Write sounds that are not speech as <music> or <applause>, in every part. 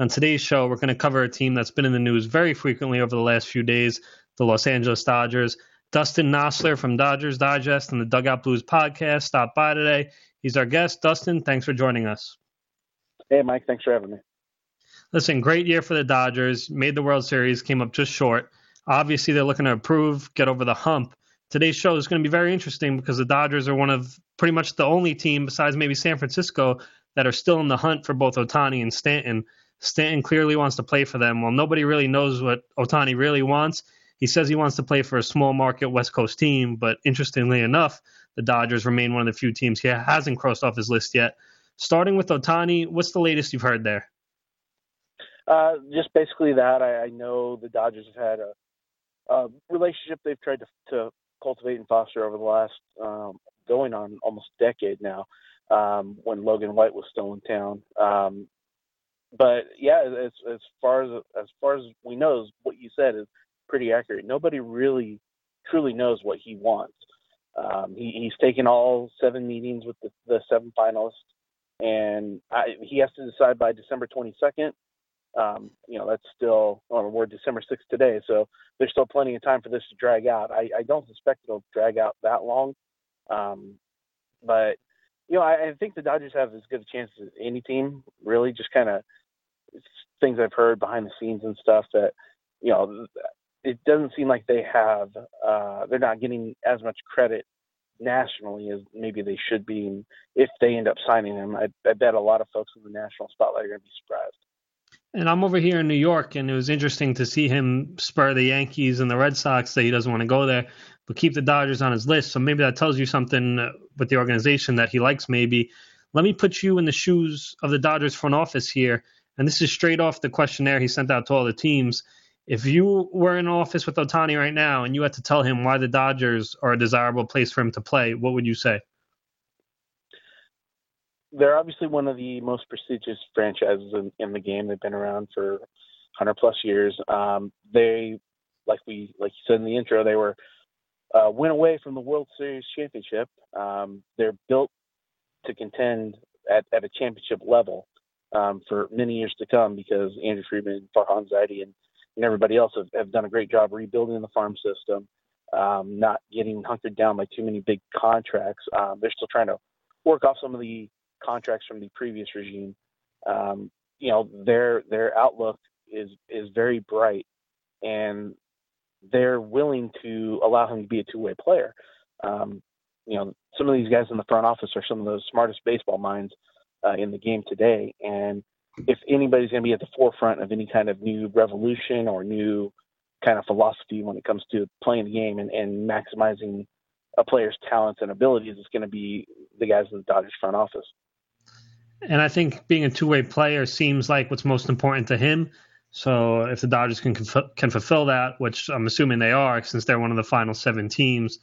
On today's show, we're going to cover a team that's been in the news very frequently over the last few days the Los Angeles Dodgers. Dustin Nosler from Dodgers Digest and the Dugout Blues podcast stopped by today. He's our guest. Dustin, thanks for joining us. Hey, Mike, thanks for having me. Listen, great year for the Dodgers. Made the World Series, came up just short. Obviously, they're looking to improve, get over the hump. Today's show is going to be very interesting because the Dodgers are one of pretty much the only team, besides maybe San Francisco, that are still in the hunt for both Ohtani and Stanton. Stanton clearly wants to play for them. Well, nobody really knows what Ohtani really wants. He says he wants to play for a small market West Coast team, but interestingly enough, the Dodgers remain one of the few teams he hasn't crossed off his list yet. Starting with Ohtani, what's the latest you've heard there? Uh, just basically that. I, I know the Dodgers have had a, a relationship they've tried to, to, cultivate and foster over the last um, going on almost a decade now. Um, when Logan White was still in town, um, but yeah, as as far as as far as we know, what you said is pretty accurate. Nobody really truly knows what he wants. Um, he, he's taken all seven meetings with the, the seven finalists, and I, he has to decide by December 22nd. Um, you know, that's still, well, we're December 6th today, so there's still plenty of time for this to drag out. I, I don't suspect it'll drag out that long. Um, but, you know, I, I think the Dodgers have as good a chance as any team, really, just kind of things I've heard behind the scenes and stuff that, you know, it doesn't seem like they have uh, they're not getting as much credit nationally as maybe they should be. if they end up signing him, I, I bet a lot of folks in the national spotlight are going to be surprised. And I'm over here in New York, and it was interesting to see him spur the Yankees and the Red Sox that he doesn't want to go there, but keep the Dodgers on his list. So maybe that tells you something uh, with the organization that he likes. Maybe let me put you in the shoes of the Dodgers front office here, and this is straight off the questionnaire he sent out to all the teams if you were in office with Ohtani right now and you had to tell him why the Dodgers are a desirable place for him to play, what would you say? They're obviously one of the most prestigious franchises in, in the game. They've been around for 100 plus years. Um, they, like we, like you said in the intro, they were uh, went away from the World Series championship. Um, they're built to contend at, at a championship level um, for many years to come because Andrew Friedman, Farhan Zaidi, and and everybody else have, have done a great job rebuilding the farm system, um, not getting hunkered down by too many big contracts. Um, they're still trying to work off some of the contracts from the previous regime. Um, you know, their their outlook is is very bright, and they're willing to allow him to be a two way player. Um, you know, some of these guys in the front office are some of the smartest baseball minds uh, in the game today, and if anybody's going to be at the forefront of any kind of new revolution or new kind of philosophy when it comes to playing the game and, and maximizing a player's talents and abilities, it's going to be the guys in the Dodgers front office. And I think being a two-way player seems like what's most important to him. So if the Dodgers can can fulfill that, which I'm assuming they are, since they're one of the final seven teams,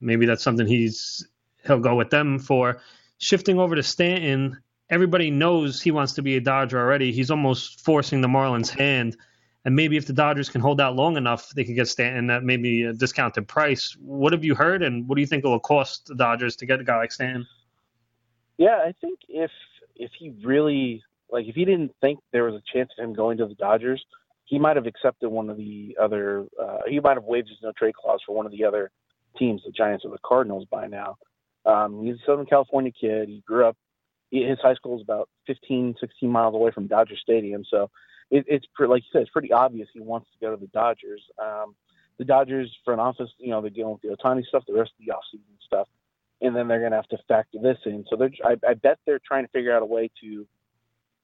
maybe that's something he's he'll go with them for. Shifting over to Stanton, everybody knows he wants to be a Dodger already. He's almost forcing the Marlins' hand. And maybe if the Dodgers can hold out long enough, they could get Stanton at maybe a discounted price. What have you heard, and what do you think it will cost the Dodgers to get a guy like Stanton? Yeah, I think if if he really like if he didn't think there was a chance of him going to the Dodgers, he might have accepted one of the other. Uh, he might have waived his no trade clause for one of the other teams, the Giants or the Cardinals, by now. Um, he's a Southern California kid. He grew up his high school is about 15, 16 miles away from Dodger Stadium. So it, it's pretty, like you said, it's pretty obvious he wants to go to the Dodgers. Um, the Dodgers front office, you know, they're dealing with the Ohtani stuff, the rest of the offseason stuff, and then they're going to have to factor this in. So they're, I, I bet they're trying to figure out a way to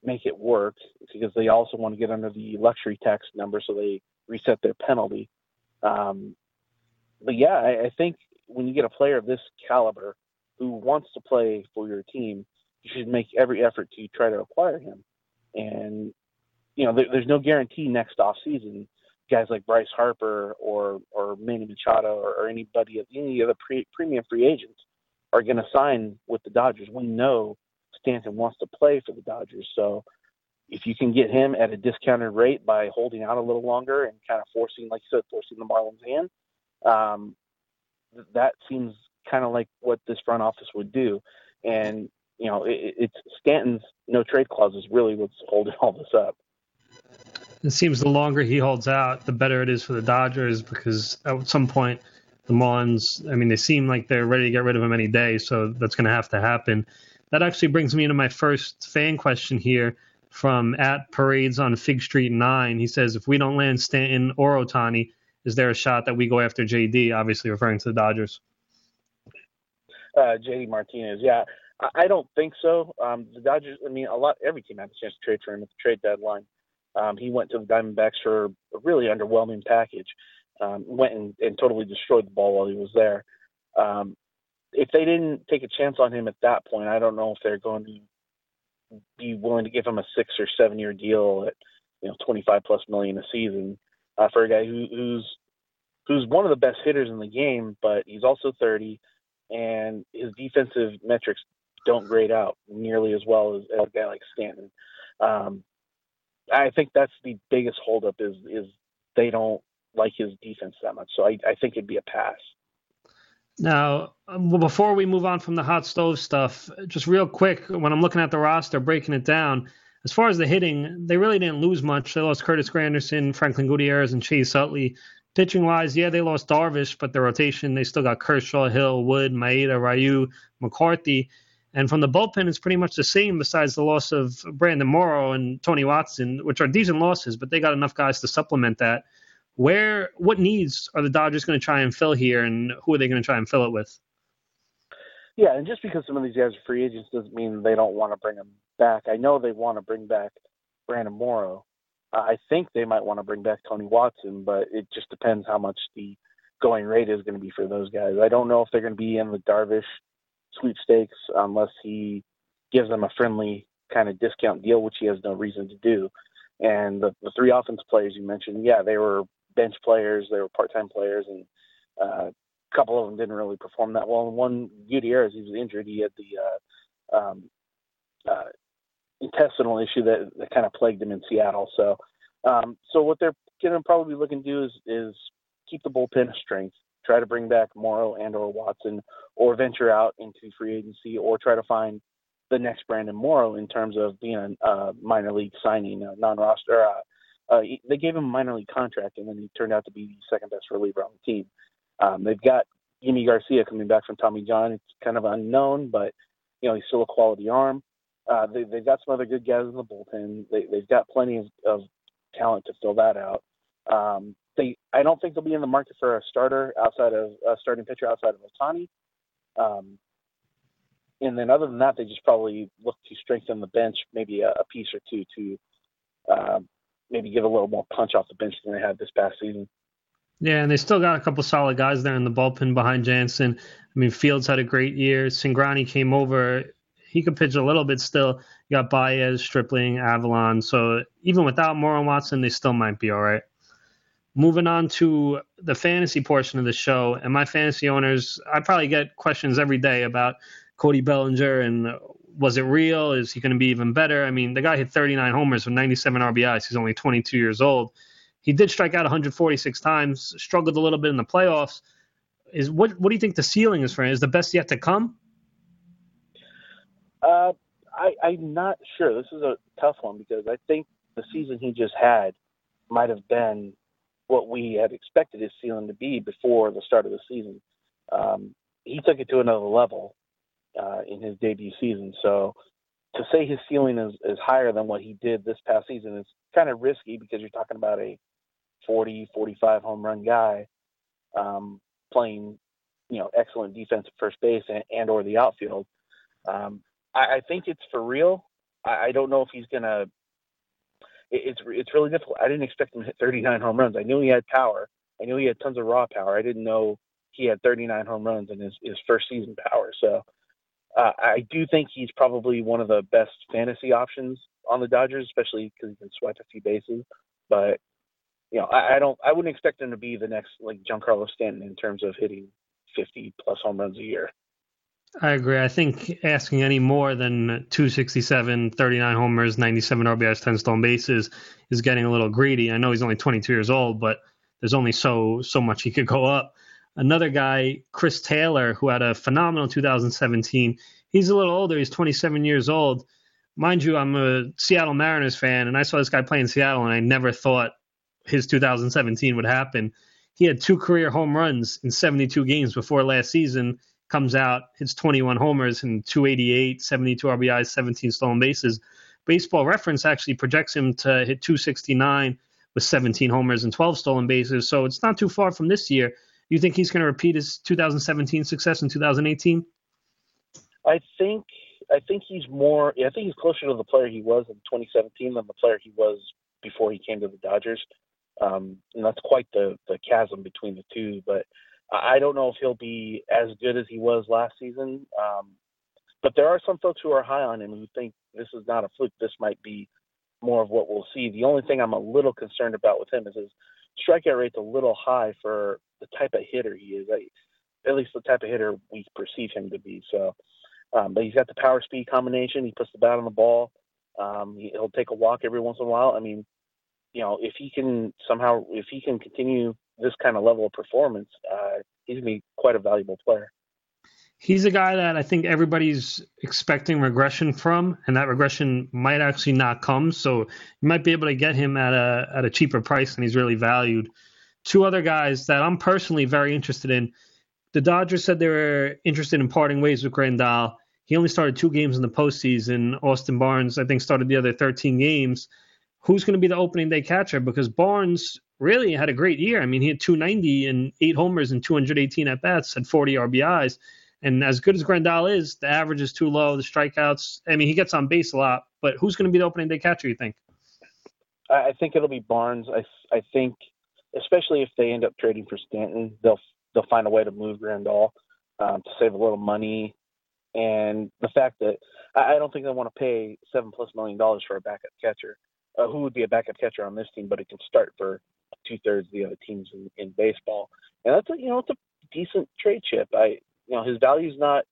make it work because they also want to get under the luxury tax number, so they reset their penalty. Um, but yeah, I, I think when you get a player of this caliber who wants to play for your team, you should make every effort to try to acquire him. And you know, there, there's no guarantee next off season guys like Bryce Harper or or Manny Machado or, or anybody of any other pre, premium free agents are going to sign with the Dodgers. We know Stanton wants to play for the Dodgers, so if you can get him at a discounted rate by holding out a little longer and kind of forcing, like you said, forcing the Marlins hand, um, that seems kind of like what this front office would do. And you know, it, it's Stanton's no trade clause is really what's holding <laughs> all this up. It seems the longer he holds out, the better it is for the Dodgers because at some point the Marlins, I mean, they seem like they're ready to get rid of him any day, so that's going to have to happen. That actually brings me into my first fan question here from at Parades on Fig Street 9. He says, if we don't land Stanton or Ohtani, is there a shot that we go after JD, obviously referring to the Dodgers? Uh, JD Martinez, yeah. I don't think so. Um, the Dodgers, I mean, a lot, every team had a chance to trade for him at the trade deadline. Um, he went to the Diamondbacks for a really underwhelming package. Um, went and, and totally destroyed the ball while he was there. Um, if they didn't take a chance on him at that point, I don't know if they're going to be willing to give him a six or seven year deal at you know 25 plus million a season uh, for a guy who, who's who's one of the best hitters in the game, but he's also 30 and his defensive metrics don't grade out nearly as well as, as a guy like Stanton. Um, I think that's the biggest holdup is is they don't like his defense that much. So I, I think it'd be a pass. Now, well, before we move on from the hot stove stuff, just real quick, when I'm looking at the roster, breaking it down, as far as the hitting, they really didn't lose much. They lost Curtis Granderson, Franklin Gutierrez, and Chase Utley. Pitching wise, yeah, they lost Darvish, but the rotation, they still got Kershaw, Hill, Wood, Maeda, Ryu, McCarthy. And from the bullpen, it's pretty much the same besides the loss of Brandon Morrow and Tony Watson, which are decent losses, but they got enough guys to supplement that. Where, what needs are the Dodgers going to try and fill here, and who are they going to try and fill it with? Yeah, and just because some of these guys are free agents doesn't mean they don't want to bring them back. I know they want to bring back Brandon Morrow. I think they might want to bring back Tony Watson, but it just depends how much the going rate is going to be for those guys. I don't know if they're going to be in the Darvish sweepstakes unless he gives them a friendly kind of discount deal, which he has no reason to do. And the, the three offense players you mentioned, yeah, they were bench players, they were part-time players, and uh, a couple of them didn't really perform that well. And one Gutierrez, he was injured. He had the uh, um, uh, intestinal issue that, that kind of plagued him in Seattle. So, um, so what they're going to probably looking to do is, is keep the bullpen strength try to bring back Morrow and or Watson, or venture out into free agency, or try to find the next Brandon Morrow in terms of being a uh, minor league signing, a non-roster. Uh, uh, they gave him a minor league contract, and then he turned out to be the second best reliever on the team. Um, they've got Yimi Garcia coming back from Tommy John. It's kind of unknown, but you know he's still a quality arm. Uh, they, they've got some other good guys in the bullpen. They, they've got plenty of, of talent to fill that out. Um, they I don't think they'll be in the market for a starter outside of a starting pitcher outside of Ohtani. Um, and then other than that, they just probably look to strengthen the bench, maybe a, a piece or two to uh, maybe give a little more punch off the bench than they had this past season. Yeah, and they still got a couple solid guys there in the bullpen behind Jansen. I mean, Fields had a great year. Cingrani came over. He could pitch a little bit still. You got Baez, Stripling, Avilan. So even without Morrow Watson, they still might be all right moving on to the fantasy portion of the show and my fantasy owners i probably get questions every day about cody bellinger and was it real? Is he going to be even better? I mean the guy hit 39 homers with 97 rbis he's only 22 years old. He did strike out 146 times struggled a little bit in the playoffs. Is what what do you think the ceiling is for him? Is the best yet to come? Uh, I, i'm not sure. This is a tough one because i think the season he just had might have been what we had expected his ceiling to be before the start of the season. Um, he took it to another level uh, in his debut season. So to say his ceiling is, is higher than what he did this past season is kind of risky because you're talking about a 40, 45 home run guy um, playing, you know, excellent defense at first base and, and or the outfield. Um, I, I think it's for real. I, I don't know if he's going to it's it's really difficult. I didn't expect him to hit 39 home runs. I knew he had power. I knew he had tons of raw power. I didn't know he had 39 home runs in his his first season power. So uh, I do think he's probably one of the best fantasy options on the Dodgers, especially because he can swipe a few bases. But you know, I, I don't. I wouldn't expect him to be the next like Giancarlo Stanton in terms of hitting 50 plus home runs a year. I agree. I think asking any more than 267, 39 homers, 97 RBIs, 10 stolen bases is getting a little greedy. I know he's only 22 years old, but there's only so so much he could go up. Another guy, Chris Taylor, who had a phenomenal 2017. He's a little older. He's 27 years old. mind you, I'm a Seattle Mariners fan, and I saw this guy play in Seattle, and I never thought his 2017 would happen. He had two career home runs in 72 games before last season. Comes out, hits 21 homers and 288, 72 RBIs, 17 stolen bases. Baseball Reference actually projects him to hit 269 with 17 homers and 12 stolen bases. So it's not too far from this year. You think he's going to repeat his 2017 success in 2018? I think I think he's more. I think he's closer to the player he was in 2017 than the player he was before he came to the Dodgers. Um, and that's quite the the chasm between the two. But I don't know if he'll be as good as he was last season. Um, but there are some folks who are high on him who think this is not a fluke. This might be more of what we'll see. The only thing I'm a little concerned about with him is his strikeout rate's a little high for the type of hitter he is. At least the type of hitter we perceive him to be. So um, but he's got the power speed combination. He puts the bat on the ball. Um, he, will take a walk every once in a while. I mean, you know, if he can somehow, if he can continue this kind of level of performance, uh, he's gonna be quite a valuable player. He's a guy that I think everybody's expecting regression from, and that regression might actually not come. So you might be able to get him at a at a cheaper price, than he's really valued. Two other guys that I'm personally very interested in. The Dodgers said they were interested in parting ways with Grandal. He only started two games in the postseason. Austin Barnes, I think, started the other 13 games. Who's going to be the opening day catcher? Because Barnes really had a great year. I mean, he had 290 and eight homers and 218 at bats, had 40 RBIs. And as good as Grandal is, the average is too low. The strikeouts, I mean, he gets on base a lot. But who's going to be the opening day catcher? You think? I think it'll be Barnes. I I think, especially if they end up trading for Stanton, they'll they'll find a way to move Grandal um, to save a little money and the fact that I don't think they want to pay seven plus million dollars for a backup catcher. Uh, who would be a backup catcher on this team, but it can start for two thirds of the other teams in, in baseball. And that's a you know it's a decent trade chip. I you know his value is not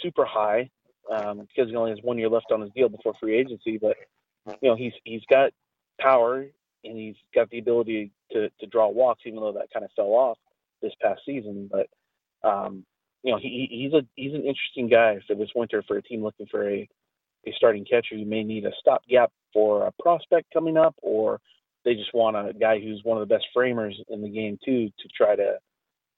super high um, because he only has one year left on his deal before free agency. But you know he's he's got power and he's got the ability to to draw walks, even though that kind of fell off this past season. But um, you know, he he's a he's an interesting guy for this winter for a team looking for a a starting catcher. You may need a stopgap for a prospect coming up, or they just want a guy who's one of the best framers in the game too to try to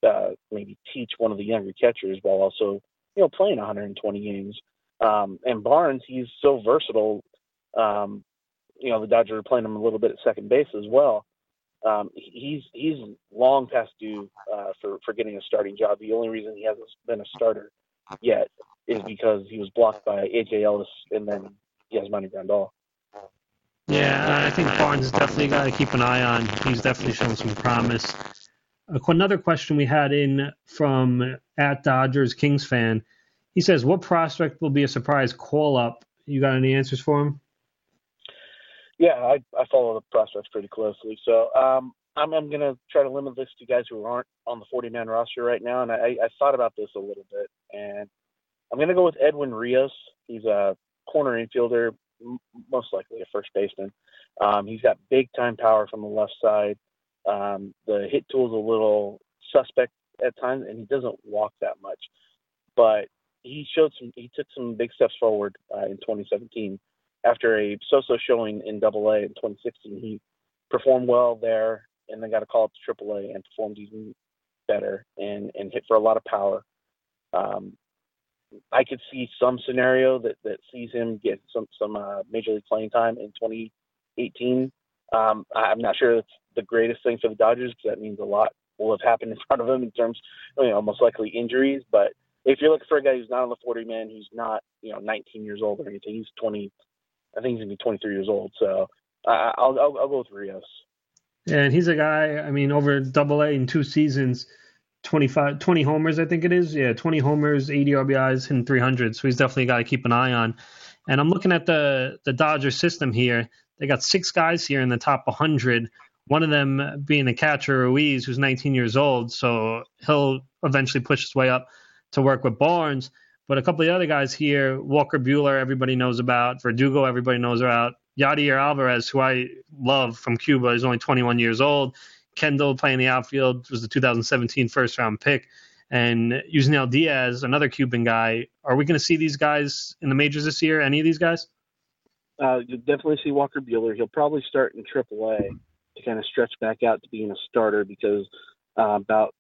uh, maybe teach one of the younger catchers while also you know playing 120 games. Um, and Barnes, he's so versatile. Um, you know, the Dodgers are playing him a little bit at second base as well um, he's he's long past due uh, for for getting a starting job. The only reason he hasn't been a starter yet is because he was blocked by AJ Ellis and then he has Yasmani Grandal. Yeah, I think Barnes definitely got to keep an eye on. He's definitely shown some promise. Another question we had in from at Dodgers Kings fan. He says, "What prospect will be a surprise call up?" You got any answers for him? Yeah, I, I follow the prospects pretty closely. So um, I'm, I'm going to try to limit this to guys who aren't on the 40 man roster right now. And I, I thought about this a little bit. And I'm going to go with Edwin Rios. He's a corner infielder, most likely a first baseman. Um, he's got big time power from the left side. Um, the hit tool is a little suspect at times, and he doesn't walk that much. But he showed some, he took some big steps forward uh, in 2017 after a so-so showing in Double A in 2016, he performed well there, and then got a call up to Triple A and performed even better and and hit for a lot of power. Um, I could see some scenario that that sees him get some some uh, major league playing time in 2018. Um, I'm not sure it's the greatest thing for the Dodgers because that means a lot will have happened in <laughs> front of him in terms, you know, most likely injuries. But if you're looking for a guy who's not on the 40 man, who's not, you know, 19 years old or anything, he's 20, I think he's gonna be 23 years old. So uh, I'll, I'll, I'll go with Rios. And he's a guy. I mean, over Double A in two seasons, 25, 20 homers, I think it is. Yeah, 20 homers, 80 RBIs, and 300. So he's definitely got to keep an eye on. And I'm looking at the the Dodger system here. They got six guys here in the top 100. One of them being the catcher Ruiz, who's 19 years old. So he'll eventually push his way up to work with Barnes. But a couple of the other guys here, Walker Buehler, everybody knows about. Verdugo, everybody knows about. Yadier Alvarez, who I love from Cuba, is only 21 years old. Kendall playing the outfield was the 2017 first round pick. And Yusniel Diaz, another Cuban guy. Are we going to see these guys in the majors this year? Any of these guys? uh, you'll definitely see Walker Buehler. He'll probably start in AAA to kind of stretch back out to being a starter because uh, about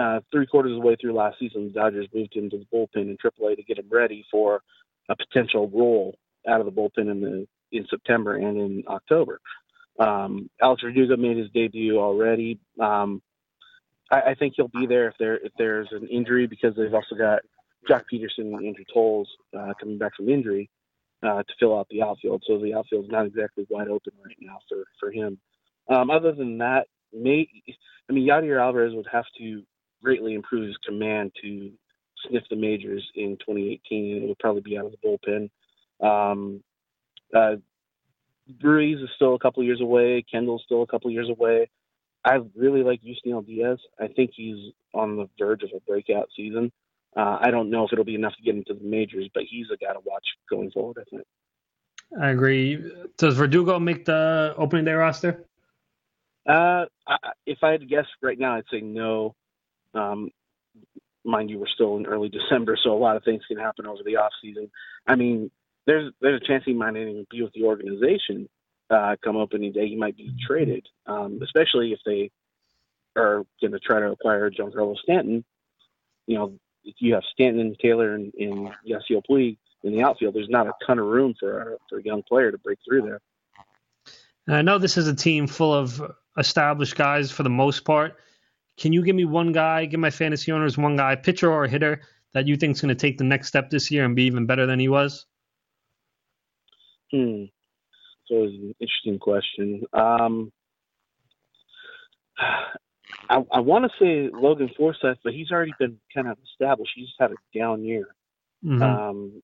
uh, three quarters of the way through last season, the Dodgers moved him to the bullpen in AAA to get him ready for a potential role out of the bullpen in the in September and in October. Um, Alex Verdugo made his debut already. Um, I, I think he'll be there if there if there's an injury because they've also got Joc Pederson and Andrew Toles uh, coming back from injury uh, to fill out the outfield. So the outfield's not exactly wide open right now for for him. Um, other than that, may I mean Yadier Alvarez would have to greatly improve his command to sniff the majors in 2018, and it would probably be out of the bullpen. Um, uh, Ruiz is still a couple years away. Kendall's still a couple years away. I really like Yusniel Diaz. I think he's on the verge of a breakout season. Uh, I don't know if it'll be enough to get into the majors, but he's a guy to watch going forward. I think. I agree. Does Verdugo make the opening day roster? Uh, I, if I had to guess right now, I'd say no. Um, mind you, we're still in early <laughs> December, so a lot of things can happen over the off season. I mean, there's there's a chance he might not even be with the organization uh, come opening day. He might be traded, um, especially if they are going to try to acquire Giancarlo Stanton. You know, if you have Stanton and Taylor and, and Yasiel Puig in the outfield, there's not a ton of room for a, for a young player to break through there. I know this is a team full of established guys for the most part. Can you give me one guy, give my fantasy owners one guy, pitcher or hitter, that you think is going to take the next step this year and be even better than he was? Hmm. So it's an interesting question. Um, <sighs> I, I want to say Logan Forsythe, but he's already been kind of established. He's had a down year. Mm-hmm. Um,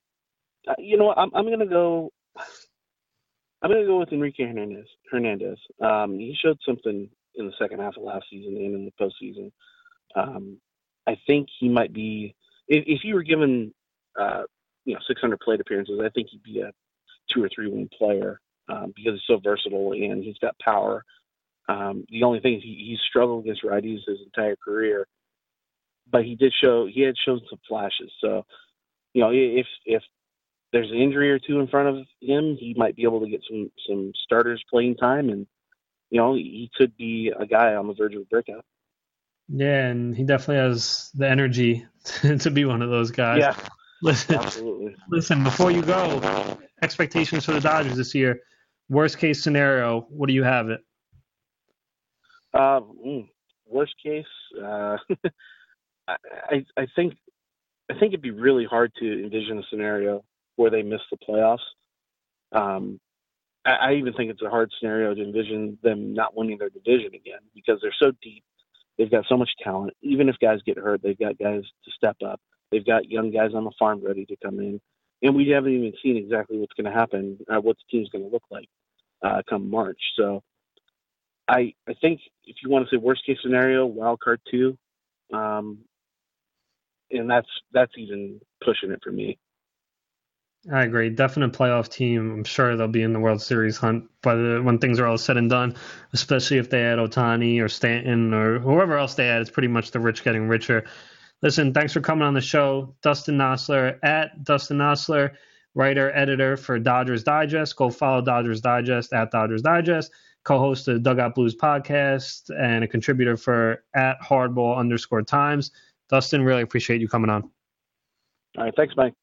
uh, you know, I'm, I'm going to go. <sighs> I'm going to go with Enrique Hernandez. Hernandez. Um, he showed something in the second half of last season and in the postseason. Um, I think he might be. If, if you were given, uh, you know, 600 plate appearances, I think he'd be a two or three win player um, because he's so versatile and he's got power. Um, the only thing is he, he's struggled against righties his entire career, but he did show he had shown some flashes. So, you know, if if there's an injury or two in front of him, he might be able to get some some starters playing time, and you know he could be a guy on the verge of a breakout. Yeah, and he definitely has the energy <laughs> to be one of those guys. Yeah, listen, absolutely. Listen, before you go, expectations for the Dodgers this year. Worst case scenario, what do you have it? Uh, mm, worst case, uh, <laughs> I, I think I think it'd be really hard to envision a scenario where they miss the playoffs. Um, I, I even think it's a hard scenario to envision them not winning their division again because they're so deep. They've got so much talent. Even if guys get hurt, they've got guys to step up. They've got young guys on the farm ready to come in and we haven't even seen exactly what's going to happen, uh, what the team's going to look like uh, come March. So, I I think if you want to say worst case scenario, wild card two, um, and that's that's even pushing it for me. I agree. Definite playoff team. I'm sure they'll be in the World Series hunt by the, when things are all said and done, especially if they add Ohtani or Stanton or whoever else they add. It's pretty much the rich getting richer. Listen, thanks for coming on the show. Dustin Nosler at Dustin Nosler, writer, editor for Dodgers Digest. Go follow Dodgers Digest at Dodgers Digest, co host of Dugout Blues podcast, and a contributor for at Hardball underscore Times. Dustin, really appreciate you coming on. All right. Thanks, Mike.